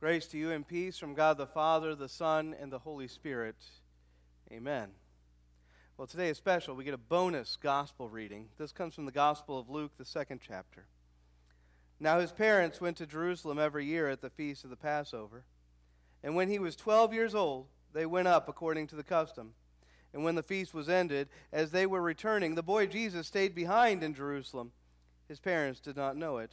Grace to you and peace from God the Father, the Son, and the Holy Spirit. Amen. Well, today is special. We get a bonus gospel reading. This comes from the Gospel of Luke, the second chapter. Now his parents went to Jerusalem every year at the feast of the Passover. And when he was twelve years old, they went up according to the custom. And when the feast was ended, as they were returning, the boy Jesus stayed behind in Jerusalem. His parents did not know it.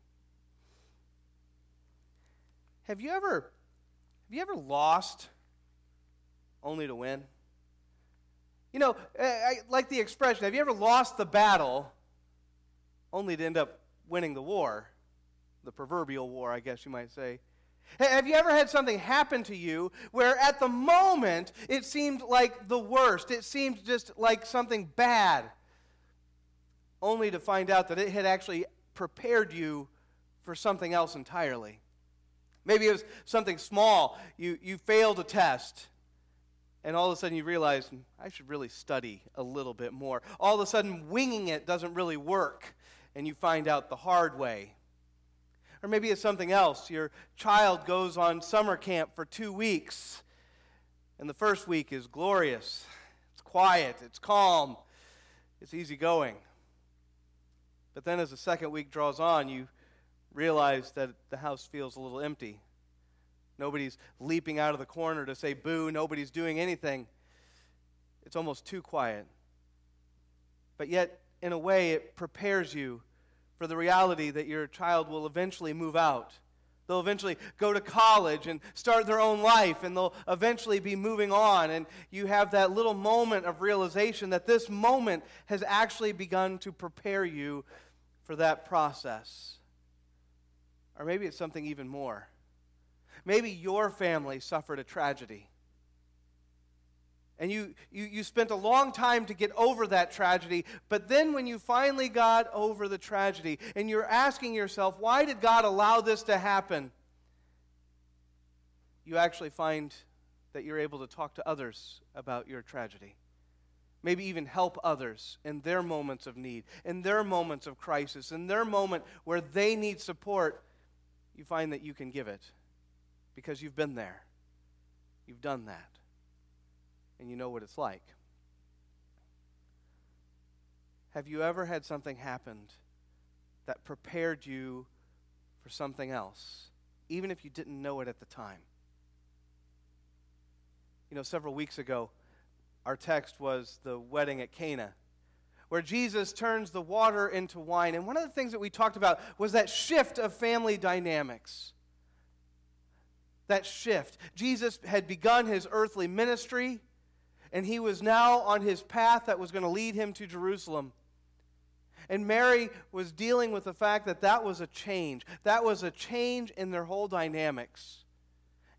Have you ever have you ever lost only to win? You know, I, like the expression, have you ever lost the battle only to end up winning the war? The proverbial war, I guess you might say. Have you ever had something happen to you where at the moment it seemed like the worst? It seemed just like something bad, only to find out that it had actually prepared you for something else entirely. Maybe it was something small. You, you failed a test, and all of a sudden you realize, hmm, I should really study a little bit more. All of a sudden, winging it doesn't really work, and you find out the hard way. Or maybe it's something else. Your child goes on summer camp for two weeks, and the first week is glorious. It's quiet, it's calm, it's easygoing. But then as the second week draws on, you realize that the house feels a little empty. Nobody's leaping out of the corner to say boo. Nobody's doing anything. It's almost too quiet. But yet, in a way, it prepares you for the reality that your child will eventually move out. They'll eventually go to college and start their own life, and they'll eventually be moving on. And you have that little moment of realization that this moment has actually begun to prepare you for that process. Or maybe it's something even more. Maybe your family suffered a tragedy. And you, you, you spent a long time to get over that tragedy, but then when you finally got over the tragedy and you're asking yourself, why did God allow this to happen? You actually find that you're able to talk to others about your tragedy. Maybe even help others in their moments of need, in their moments of crisis, in their moment where they need support you find that you can give it because you've been there. You've done that. And you know what it's like. Have you ever had something happen that prepared you for something else, even if you didn't know it at the time? You know, several weeks ago, our text was the wedding at Cana where Jesus turns the water into wine. And one of the things that we talked about was that shift of family dynamics. That shift. Jesus had begun his earthly ministry, and he was now on his path that was going to lead him to Jerusalem. And Mary was dealing with the fact that that was a change. That was a change in their whole dynamics.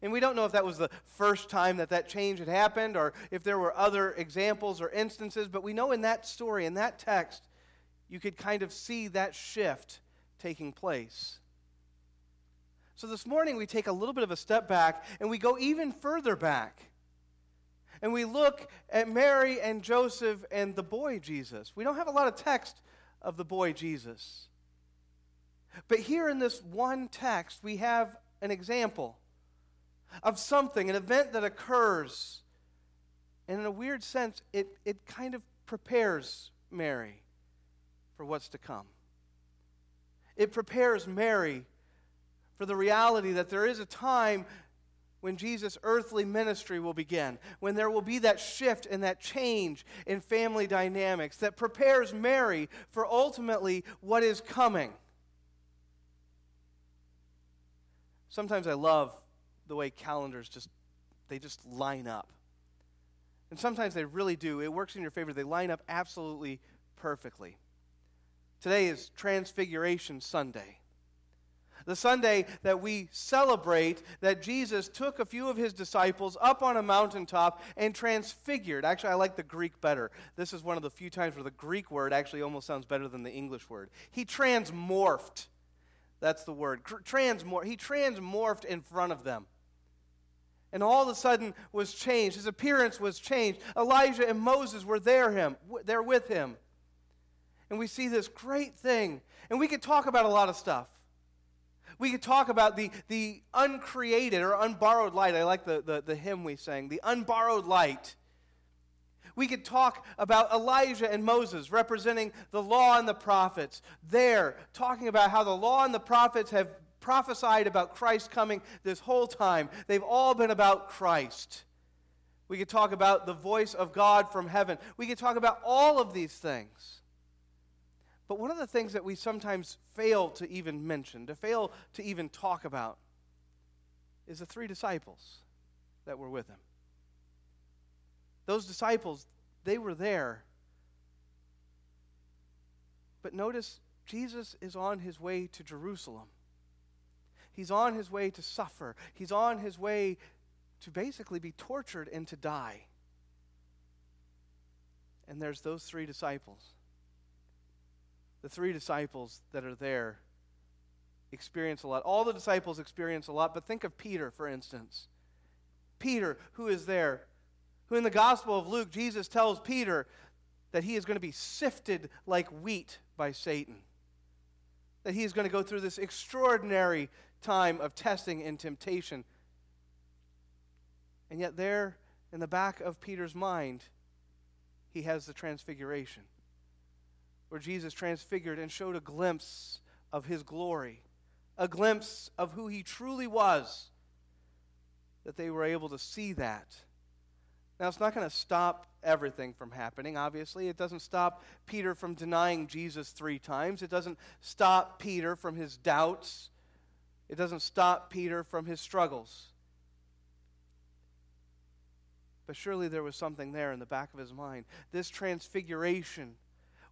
And we don't know if that was the first time that that change had happened or if there were other examples or instances, but we know in that story, in that text, you could kind of see that shift taking place. So this morning, we take a little bit of a step back and we go even further back. And we look at Mary and Joseph and the boy Jesus. We don't have a lot of text of the boy Jesus. But here in this one text, we have an example of something, an event that occurs. And in a weird sense, it, it kind of prepares Mary for what's to come. It prepares Mary for the reality that there is a time when Jesus' earthly ministry will begin, when there will be that shift and that change in family dynamics that prepares Mary for ultimately what is coming. Sometimes I love the way calendars just they just line up. And sometimes they really do. It works in your favor. They line up absolutely perfectly. Today is Transfiguration Sunday the Sunday that we celebrate that Jesus took a few of his disciples up on a mountaintop and transfigured. Actually, I like the Greek better. This is one of the few times where the Greek word actually almost sounds better than the English word. He transmorphed. That's the word. Transmor- he transmorphed in front of them. And all of a sudden was changed. His appearance was changed. Elijah and Moses were there him, there with him. And we see this great thing. And we could talk about a lot of stuff. We could talk about the, the uncreated or unborrowed light. I like the, the, the hymn we sang, the unborrowed light. We could talk about Elijah and Moses representing the law and the prophets. There, talking about how the law and the prophets have prophesied about Christ coming this whole time. They've all been about Christ. We could talk about the voice of God from heaven. We could talk about all of these things. But one of the things that we sometimes fail to even mention, to fail to even talk about, is the three disciples that were with him. Those disciples, they were there. But notice, Jesus is on his way to Jerusalem. He's on his way to suffer. He's on his way to basically be tortured and to die. And there's those three disciples the three disciples that are there experience a lot. All the disciples experience a lot, but think of Peter, for instance. Peter, who is there, who in the Gospel of Luke, Jesus tells Peter that he is going to be sifted like wheat by Satan. That he is going to go through this extraordinary time of testing and temptation. And yet, there in the back of Peter's mind, he has the transfiguration where Jesus transfigured and showed a glimpse of his glory, a glimpse of who he truly was, that they were able to see that. Now, it's not going to stop everything from happening, obviously. It doesn't stop Peter from denying Jesus three times. It doesn't stop Peter from his doubts. It doesn't stop Peter from his struggles. But surely there was something there in the back of his mind. This transfiguration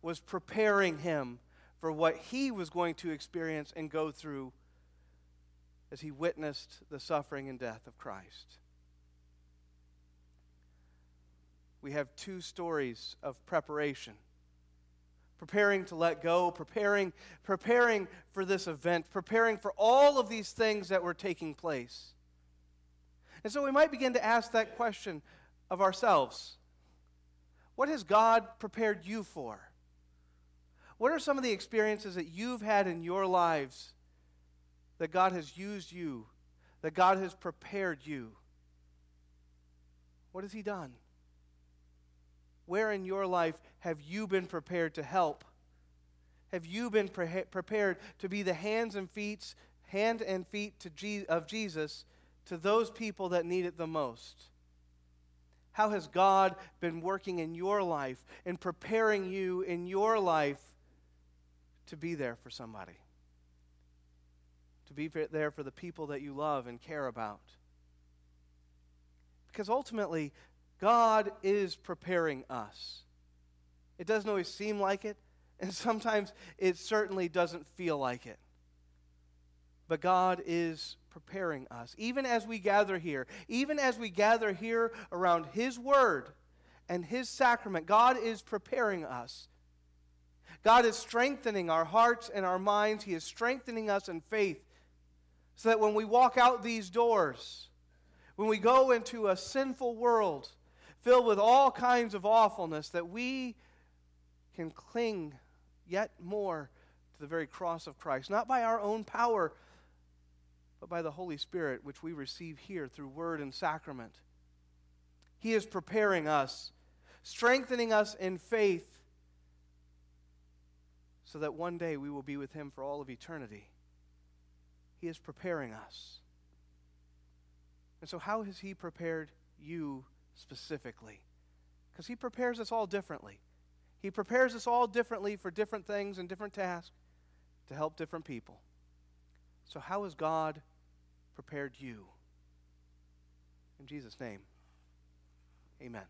was preparing him for what he was going to experience and go through as he witnessed the suffering and death of Christ. We have two stories of preparation preparing to let go, preparing, preparing for this event, preparing for all of these things that were taking place. And so we might begin to ask that question of ourselves What has God prepared you for? What are some of the experiences that you've had in your lives that God has used you, that God has prepared you? What has He done? Where in your life have you been prepared to help? Have you been pre- prepared to be the hands and feet, hand and feet Je- of Jesus to those people that need it the most? How has God been working in your life and preparing you in your life to be there for somebody, to be there for the people that you love and care about. Because ultimately, God is preparing us. It doesn't always seem like it, and sometimes it certainly doesn't feel like it. But God is preparing us. Even as we gather here, even as we gather here around His Word and His sacrament, God is preparing us God is strengthening our hearts and our minds. He is strengthening us in faith so that when we walk out these doors, when we go into a sinful world filled with all kinds of awfulness, that we can cling yet more to the very cross of Christ, not by our own power, but by the Holy Spirit, which we receive here through word and sacrament. He is preparing us, strengthening us in faith so that one day we will be with Him for all of eternity. He is preparing us. And so, how has He prepared you specifically? Because He prepares us all differently. He prepares us all differently for different things and different tasks to help different people. So, how has God prepared you? In Jesus' name, amen.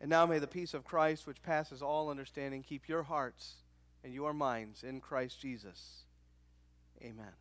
And now may the peace of Christ, which passes all understanding, keep your hearts and your minds in Christ Jesus. Amen.